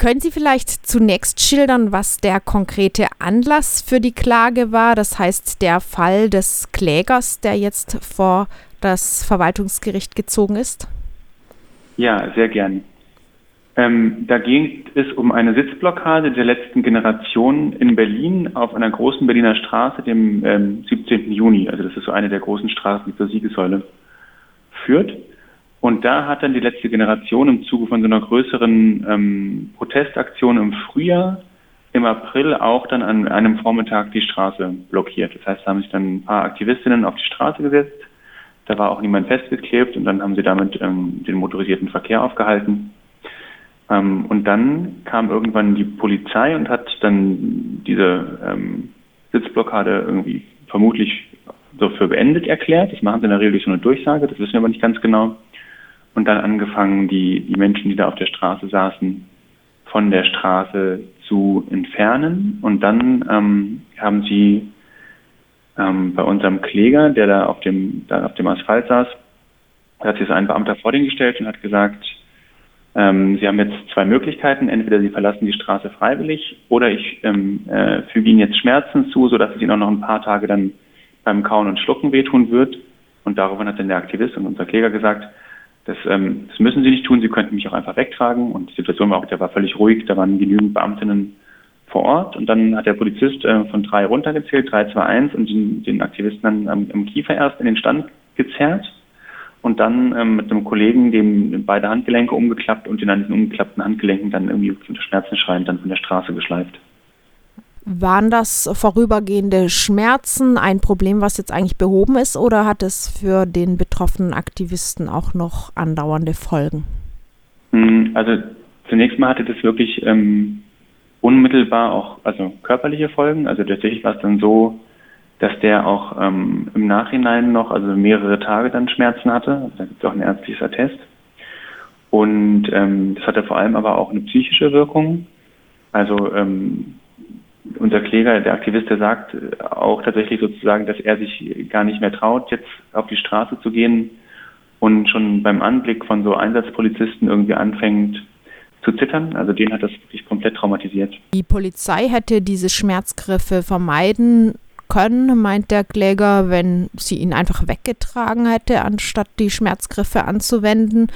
Können Sie vielleicht zunächst schildern, was der konkrete Anlass für die Klage war? Das heißt, der Fall des Klägers, der jetzt vor das Verwaltungsgericht gezogen ist? Ja, sehr gern. Ähm, da ging es um eine Sitzblockade der letzten Generation in Berlin auf einer großen Berliner Straße, dem ähm, 17. Juni. Also das ist so eine der großen Straßen, die zur Siegessäule führt. Und da hat dann die letzte Generation im Zuge von so einer größeren ähm, Protestaktion im Frühjahr, im April auch dann an einem Vormittag die Straße blockiert. Das heißt, da haben sich dann ein paar Aktivistinnen auf die Straße gesetzt. Da war auch niemand festgeklebt und dann haben sie damit ähm, den motorisierten Verkehr aufgehalten. Ähm, und dann kam irgendwann die Polizei und hat dann diese ähm, Sitzblockade irgendwie vermutlich so für beendet erklärt. Das machen sie in der Regel durch so eine Durchsage, das wissen wir aber nicht ganz genau und dann angefangen, die, die Menschen, die da auf der Straße saßen, von der Straße zu entfernen. Und dann ähm, haben sie ähm, bei unserem Kläger, der da auf dem, da auf dem Asphalt saß, hat sich ein Beamter vor den gestellt und hat gesagt, ähm, Sie haben jetzt zwei Möglichkeiten. Entweder Sie verlassen die Straße freiwillig oder ich ähm, äh, füge Ihnen jetzt Schmerzen zu, sodass es Ihnen auch noch ein paar Tage dann beim Kauen und Schlucken wehtun wird. Und daraufhin hat dann der Aktivist und unser Kläger gesagt, das, ähm, das müssen Sie nicht tun, Sie könnten mich auch einfach wegtragen. Und die Situation war auch, der war völlig ruhig, da waren genügend Beamtinnen vor Ort. Und dann hat der Polizist äh, von drei runtergezählt, drei, zwei, eins, und den, den Aktivisten dann am, am Kiefer erst in den Stand gezerrt. Und dann ähm, mit einem Kollegen, dem beide Handgelenke umgeklappt und den an diesen umgeklappten Handgelenken dann irgendwie unter Schmerzen schreiend dann von der Straße geschleift. Waren das vorübergehende Schmerzen ein Problem, was jetzt eigentlich behoben ist, oder hat es für den betroffenen Aktivisten auch noch andauernde Folgen? Hm, also zunächst mal hatte das wirklich ähm, unmittelbar auch also körperliche Folgen. Also tatsächlich war es dann so, dass der auch ähm, im Nachhinein noch, also mehrere Tage dann Schmerzen hatte. Da gibt es auch ein ärztliches Attest. Und ähm, das hatte vor allem aber auch eine psychische Wirkung. Also ähm, unser Kläger, der Aktivist, der sagt auch tatsächlich sozusagen, dass er sich gar nicht mehr traut, jetzt auf die Straße zu gehen und schon beim Anblick von so Einsatzpolizisten irgendwie anfängt zu zittern. Also den hat das wirklich komplett traumatisiert. Die Polizei hätte diese Schmerzgriffe vermeiden können, meint der Kläger, wenn sie ihn einfach weggetragen hätte, anstatt die Schmerzgriffe anzuwenden.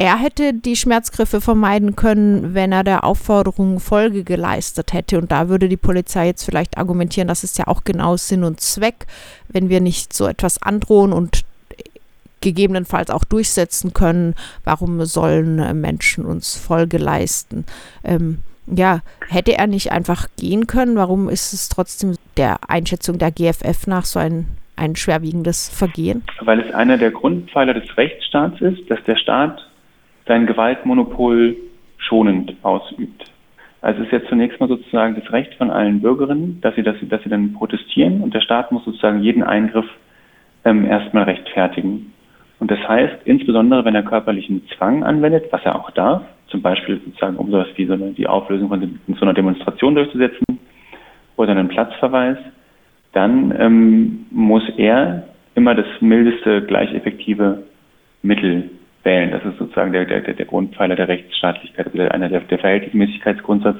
Er hätte die Schmerzgriffe vermeiden können, wenn er der Aufforderung Folge geleistet hätte. Und da würde die Polizei jetzt vielleicht argumentieren, das ist ja auch genau Sinn und Zweck, wenn wir nicht so etwas androhen und gegebenenfalls auch durchsetzen können, warum sollen Menschen uns Folge leisten? Ähm, ja, hätte er nicht einfach gehen können? Warum ist es trotzdem der Einschätzung der GFF nach so ein, ein schwerwiegendes Vergehen? Weil es einer der Grundpfeiler des Rechtsstaats ist, dass der Staat sein Gewaltmonopol schonend ausübt. Also es ist jetzt zunächst mal sozusagen das Recht von allen Bürgerinnen, dass sie, dass sie, dass sie dann protestieren und der Staat muss sozusagen jeden Eingriff ähm, erstmal rechtfertigen. Und das heißt, insbesondere wenn er körperlichen Zwang anwendet, was er auch darf, zum Beispiel sozusagen um sowas wie so eine, die Auflösung von so einer Demonstration durchzusetzen oder einen Platzverweis, dann ähm, muss er immer das mildeste, gleich effektive Mittel wählen. Das ist sozusagen der, der, der Grundpfeiler der Rechtsstaatlichkeit, also einer der, der Verhältnismäßigkeitsgrundsatz.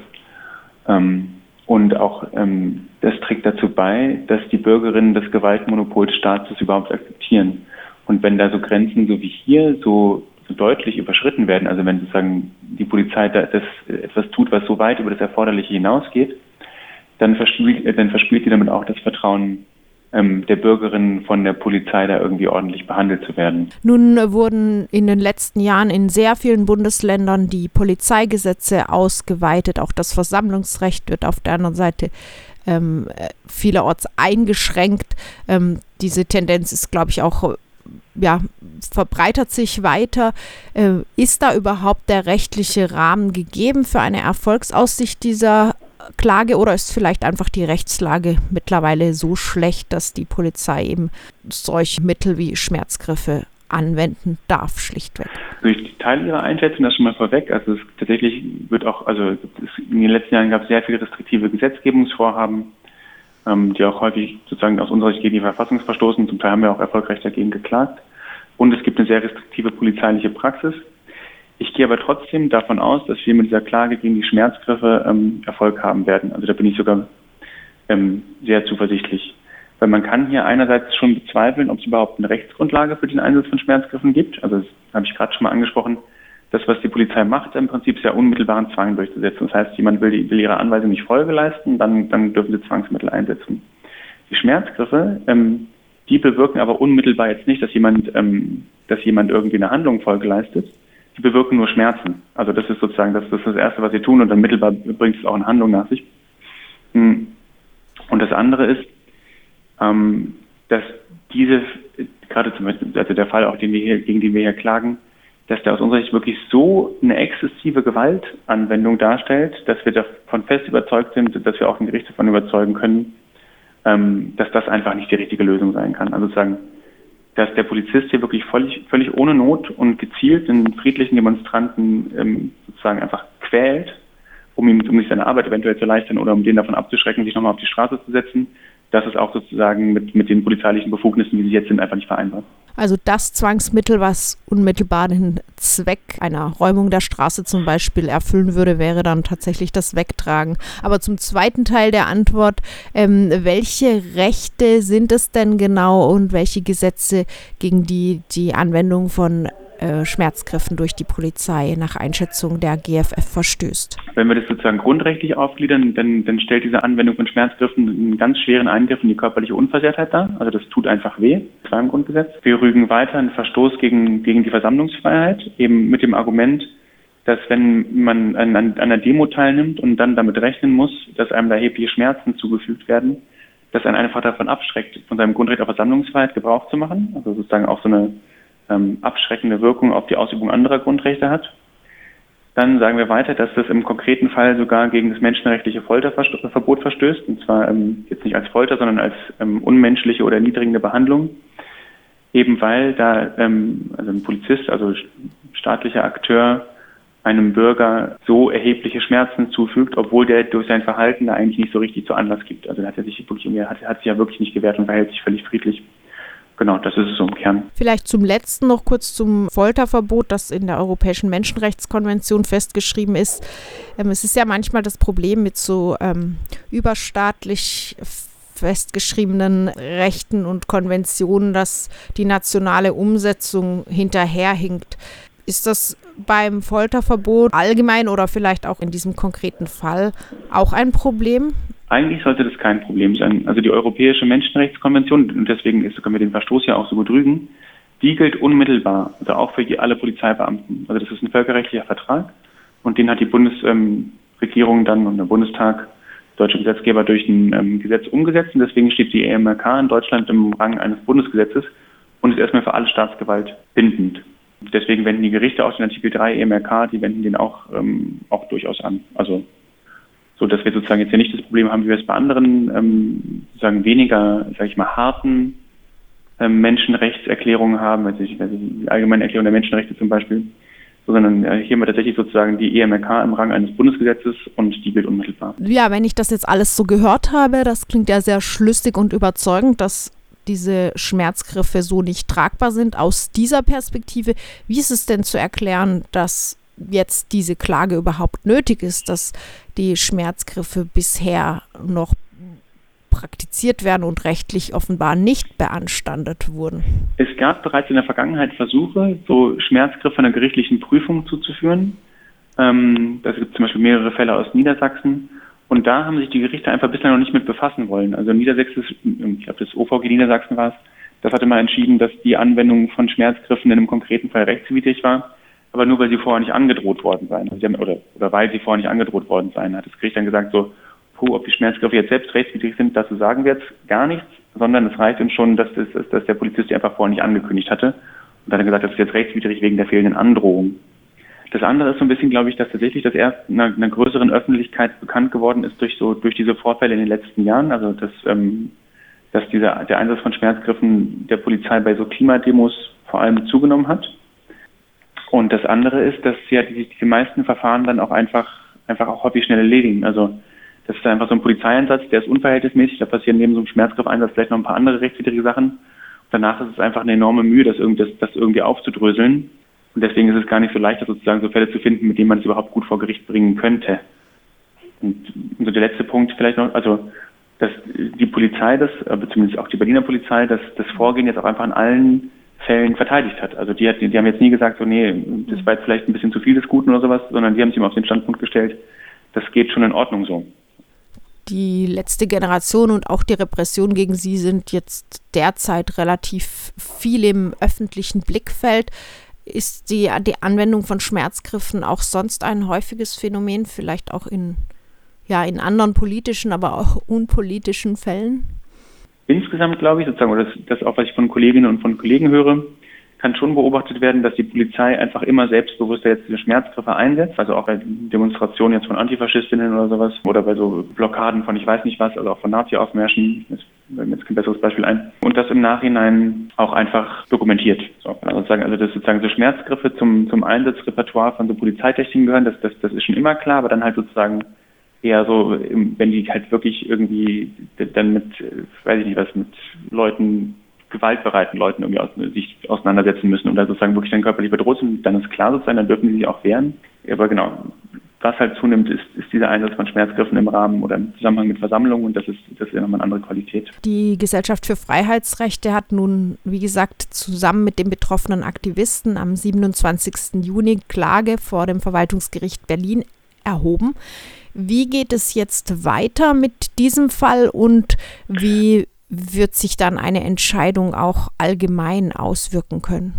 Ähm, und auch ähm, das trägt dazu bei, dass die Bürgerinnen das Gewaltmonopol des Staates überhaupt akzeptieren. Und wenn da so Grenzen, so wie hier, so, so deutlich überschritten werden, also wenn sozusagen die Polizei da, das etwas tut, was so weit über das Erforderliche hinausgeht, dann verspielt, dann verspielt sie damit auch das Vertrauen der Bürgerinnen von der Polizei da irgendwie ordentlich behandelt zu werden. Nun wurden in den letzten Jahren in sehr vielen Bundesländern die Polizeigesetze ausgeweitet. Auch das Versammlungsrecht wird auf der anderen Seite ähm, vielerorts eingeschränkt. Ähm, diese Tendenz ist, glaube ich, auch ja, verbreitert sich weiter. Äh, ist da überhaupt der rechtliche Rahmen gegeben für eine Erfolgsaussicht dieser Klage oder ist vielleicht einfach die Rechtslage mittlerweile so schlecht, dass die Polizei eben solche Mittel wie Schmerzgriffe anwenden darf, schlichtweg. Also ich teile Ihre Einschätzung das schon mal vorweg. Also es tatsächlich wird auch, also in den letzten Jahren gab es sehr viele restriktive Gesetzgebungsvorhaben, ähm, die auch häufig sozusagen aus unserer Sicht gegen die Verfassung verstoßen. Zum Teil haben wir auch erfolgreich dagegen geklagt. Und es gibt eine sehr restriktive polizeiliche Praxis. Ich gehe aber trotzdem davon aus, dass wir mit dieser Klage gegen die Schmerzgriffe ähm, Erfolg haben werden. Also da bin ich sogar ähm, sehr zuversichtlich. Weil man kann hier einerseits schon bezweifeln, ob es überhaupt eine Rechtsgrundlage für den Einsatz von Schmerzgriffen gibt. Also das habe ich gerade schon mal angesprochen. Das, was die Polizei macht, im Prinzip ist ja unmittelbaren Zwang durchzusetzen. Das heißt, jemand will, will ihrer Anweisung nicht Folge leisten, dann, dann dürfen sie Zwangsmittel einsetzen. Die Schmerzgriffe, ähm, die bewirken aber unmittelbar jetzt nicht, dass jemand, ähm, dass jemand irgendwie eine Handlung Folge leistet. Die bewirken nur Schmerzen. Also das ist sozusagen das, das, das Erste, was sie tun und dann mittelbar bringt es auch eine Handlung nach sich. Hm. Und das andere ist, ähm, dass diese, gerade zum Beispiel, also der Fall auch, den wir hier, gegen den wir hier klagen, dass der aus unserer Sicht wirklich so eine exzessive Gewaltanwendung darstellt, dass wir davon fest überzeugt sind, dass wir auch den Gericht davon überzeugen können, ähm, dass das einfach nicht die richtige Lösung sein kann. Also sozusagen, dass der Polizist hier wirklich völlig, völlig ohne Not und gezielt den friedlichen Demonstranten ähm, sozusagen einfach quält, um ihm um sich seine Arbeit eventuell zu erleichtern oder um den davon abzuschrecken, sich nochmal auf die Straße zu setzen, das ist auch sozusagen mit, mit den polizeilichen Befugnissen, wie sie jetzt sind, einfach nicht vereinbar. Also das Zwangsmittel, was unmittelbar den Zweck einer Räumung der Straße zum Beispiel erfüllen würde, wäre dann tatsächlich das Wegtragen. Aber zum zweiten Teil der Antwort, ähm, welche Rechte sind es denn genau und welche Gesetze gegen die die Anwendung von äh, Schmerzgriffen durch die Polizei nach Einschätzung der GFF verstößt. Wenn wir das sozusagen grundrechtlich aufgliedern, dann, dann stellt diese Anwendung von Schmerzgriffen einen ganz schweren Eingriff in die körperliche Unversehrtheit dar. Also das tut einfach weh, das war im Grundgesetz. Wir rügen weiter einen Verstoß gegen, gegen die Versammlungsfreiheit, eben mit dem Argument, dass wenn man an, an einer Demo teilnimmt und dann damit rechnen muss, dass einem da erhebliche Schmerzen zugefügt werden, dass einen einfach davon abschreckt, von seinem Grundrecht auf Versammlungsfreiheit Gebrauch zu machen. Also sozusagen auch so eine ähm, abschreckende Wirkung auf die Ausübung anderer Grundrechte hat. Dann sagen wir weiter, dass das im konkreten Fall sogar gegen das menschenrechtliche Folterverbot verstößt, und zwar ähm, jetzt nicht als Folter, sondern als ähm, unmenschliche oder erniedrigende Behandlung, eben weil da ähm, also ein Polizist, also staatlicher Akteur, einem Bürger so erhebliche Schmerzen zufügt, obwohl der durch sein Verhalten da eigentlich nicht so richtig zu Anlass gibt. Also hat er sich hat, hat sich ja wirklich nicht gewehrt und verhält sich völlig friedlich. Genau, das ist es im Kern. Vielleicht zum letzten noch kurz zum Folterverbot, das in der Europäischen Menschenrechtskonvention festgeschrieben ist. Ähm, es ist ja manchmal das Problem mit so ähm, überstaatlich festgeschriebenen Rechten und Konventionen, dass die nationale Umsetzung hinterherhinkt. Ist das beim Folterverbot allgemein oder vielleicht auch in diesem konkreten Fall auch ein Problem? Eigentlich sollte das kein Problem sein. Also die Europäische Menschenrechtskonvention, und deswegen ist, können wir den Verstoß ja auch so gut rügen, die gilt unmittelbar, also auch für alle Polizeibeamten. Also das ist ein völkerrechtlicher Vertrag und den hat die Bundesregierung dann und der Bundestag, deutsche Gesetzgeber, durch ein ähm, Gesetz umgesetzt und deswegen steht die EMRK in Deutschland im Rang eines Bundesgesetzes und ist erstmal für alle Staatsgewalt bindend. Deswegen wenden die Gerichte auch den Artikel 3 EMRK, die wenden den auch, ähm, auch durchaus an. Also so dass wir sozusagen jetzt ja nicht das Problem haben, wie wir es bei anderen ähm, sozusagen weniger, sage ich mal, harten ähm, Menschenrechtserklärungen haben, also die allgemeine Erklärung der Menschenrechte zum Beispiel, sondern äh, hier haben wir tatsächlich sozusagen die EMRK im Rang eines Bundesgesetzes und die gilt unmittelbar. Ja, wenn ich das jetzt alles so gehört habe, das klingt ja sehr schlüssig und überzeugend, dass diese Schmerzgriffe so nicht tragbar sind aus dieser Perspektive. Wie ist es denn zu erklären, dass jetzt diese Klage überhaupt nötig ist, dass die Schmerzgriffe bisher noch praktiziert werden und rechtlich offenbar nicht beanstandet wurden. Es gab bereits in der Vergangenheit Versuche, so Schmerzgriffe einer gerichtlichen Prüfung zuzuführen. Ähm, das gibt zum Beispiel mehrere Fälle aus Niedersachsen. Und da haben sich die Gerichte einfach bislang noch nicht mit befassen wollen. Also Niedersächsisch, ich glaube das OVG Niedersachsen war es, das hatte mal entschieden, dass die Anwendung von Schmerzgriffen in einem konkreten Fall rechtswidrig war aber nur weil sie vorher nicht angedroht worden seien. Also haben, oder, oder weil sie vorher nicht angedroht worden seien, hat das Gericht dann gesagt, so, puh, ob die Schmerzgriffe jetzt selbst rechtswidrig sind, dazu sagen wir jetzt gar nichts, sondern es reicht uns schon, dass, das, dass der Polizist die einfach vorher nicht angekündigt hatte. Und dann gesagt, das ist jetzt rechtswidrig wegen der fehlenden Androhung. Das andere ist so ein bisschen, glaube ich, dass tatsächlich das erst einer, einer größeren Öffentlichkeit bekannt geworden ist durch so durch diese Vorfälle in den letzten Jahren. Also dass, ähm, dass dieser der Einsatz von Schmerzgriffen der Polizei bei so Klimademos vor allem zugenommen hat. Und das andere ist, dass ja die, die meisten Verfahren dann auch einfach, einfach auch häufig schnell erledigen. Also das ist einfach so ein Polizeieinsatz, der ist unverhältnismäßig, da passieren neben so einem Schmerzgriffeinsatz vielleicht noch ein paar andere rechtswidrige Sachen. Und danach ist es einfach eine enorme Mühe, das, irgendwie, das, das irgendwie aufzudröseln. Und deswegen ist es gar nicht so leicht, sozusagen so Fälle zu finden, mit denen man es überhaupt gut vor Gericht bringen könnte. Und so der letzte Punkt vielleicht noch, also dass die Polizei das, beziehungsweise auch die Berliner Polizei, das, das Vorgehen jetzt auch einfach in allen Fällen verteidigt hat. Also die, hat, die haben jetzt nie gesagt, so nee, das war jetzt vielleicht ein bisschen zu viel des Guten oder sowas, sondern die haben sich immer auf den Standpunkt gestellt, das geht schon in Ordnung so. Die letzte Generation und auch die Repression gegen sie sind jetzt derzeit relativ viel im öffentlichen Blickfeld. Ist die, die Anwendung von Schmerzgriffen auch sonst ein häufiges Phänomen, vielleicht auch in, ja, in anderen politischen, aber auch unpolitischen Fällen? Insgesamt glaube ich sozusagen, oder das, das auch, was ich von Kolleginnen und von Kollegen höre, kann schon beobachtet werden, dass die Polizei einfach immer selbstbewusster jetzt diese Schmerzgriffe einsetzt, also auch bei Demonstrationen jetzt von Antifaschistinnen oder sowas oder bei so Blockaden von ich weiß nicht was, also auch von Nazi-Aufmärschen, jetzt kein besseres Beispiel ein, und das im Nachhinein auch einfach dokumentiert. So, also sagen, also dass sozusagen so Schmerzgriffe zum, zum Einsatzrepertoire von so Polizeitechniken gehören, das, das, das ist schon immer klar, aber dann halt sozusagen eher so, wenn die halt wirklich irgendwie dann mit, weiß ich nicht was, mit Leuten gewaltbereiten Leuten irgendwie aus, sich auseinandersetzen müssen und da sozusagen wirklich dann körperlich bedroht sind, dann ist klar sozusagen, dann dürfen sie sich auch wehren. Aber genau, was halt zunimmt, ist, ist dieser Einsatz von Schmerzgriffen im Rahmen oder im Zusammenhang mit Versammlungen und das ist, das ist nochmal eine andere Qualität. Die Gesellschaft für Freiheitsrechte hat nun, wie gesagt, zusammen mit den betroffenen Aktivisten am 27. Juni Klage vor dem Verwaltungsgericht Berlin erhoben. Wie geht es jetzt weiter mit diesem Fall und wie wird sich dann eine Entscheidung auch allgemein auswirken können?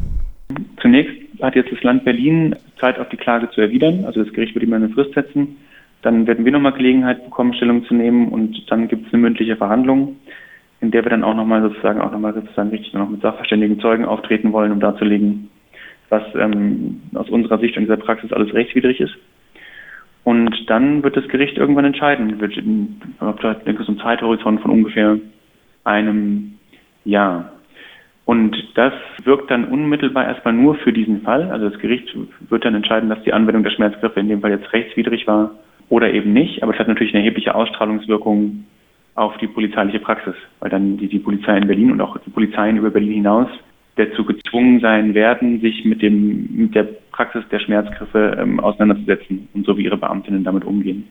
Zunächst hat jetzt das Land Berlin Zeit, auf die Klage zu erwidern. Also das Gericht wird immer eine Frist setzen. Dann werden wir nochmal Gelegenheit bekommen, Stellung zu nehmen und dann gibt es eine mündliche Verhandlung, in der wir dann auch nochmal sozusagen auch nochmal sozusagen richtig noch mit sachverständigen Zeugen auftreten wollen, um darzulegen, was ähm, aus unserer Sicht in dieser Praxis alles rechtswidrig ist. Und dann wird das Gericht irgendwann entscheiden. Wird, ich denke, so ein Zeithorizont von ungefähr einem Jahr. Und das wirkt dann unmittelbar erstmal nur für diesen Fall. Also das Gericht wird dann entscheiden, dass die Anwendung der Schmerzgriffe in dem Fall jetzt rechtswidrig war oder eben nicht. Aber es hat natürlich eine erhebliche Ausstrahlungswirkung auf die polizeiliche Praxis, weil dann die, die Polizei in Berlin und auch die Polizeien über Berlin hinaus dazu gezwungen sein werden, sich mit dem mit der Praxis der Schmerzgriffe ähm, auseinanderzusetzen und so wie ihre Beamtinnen damit umgehen.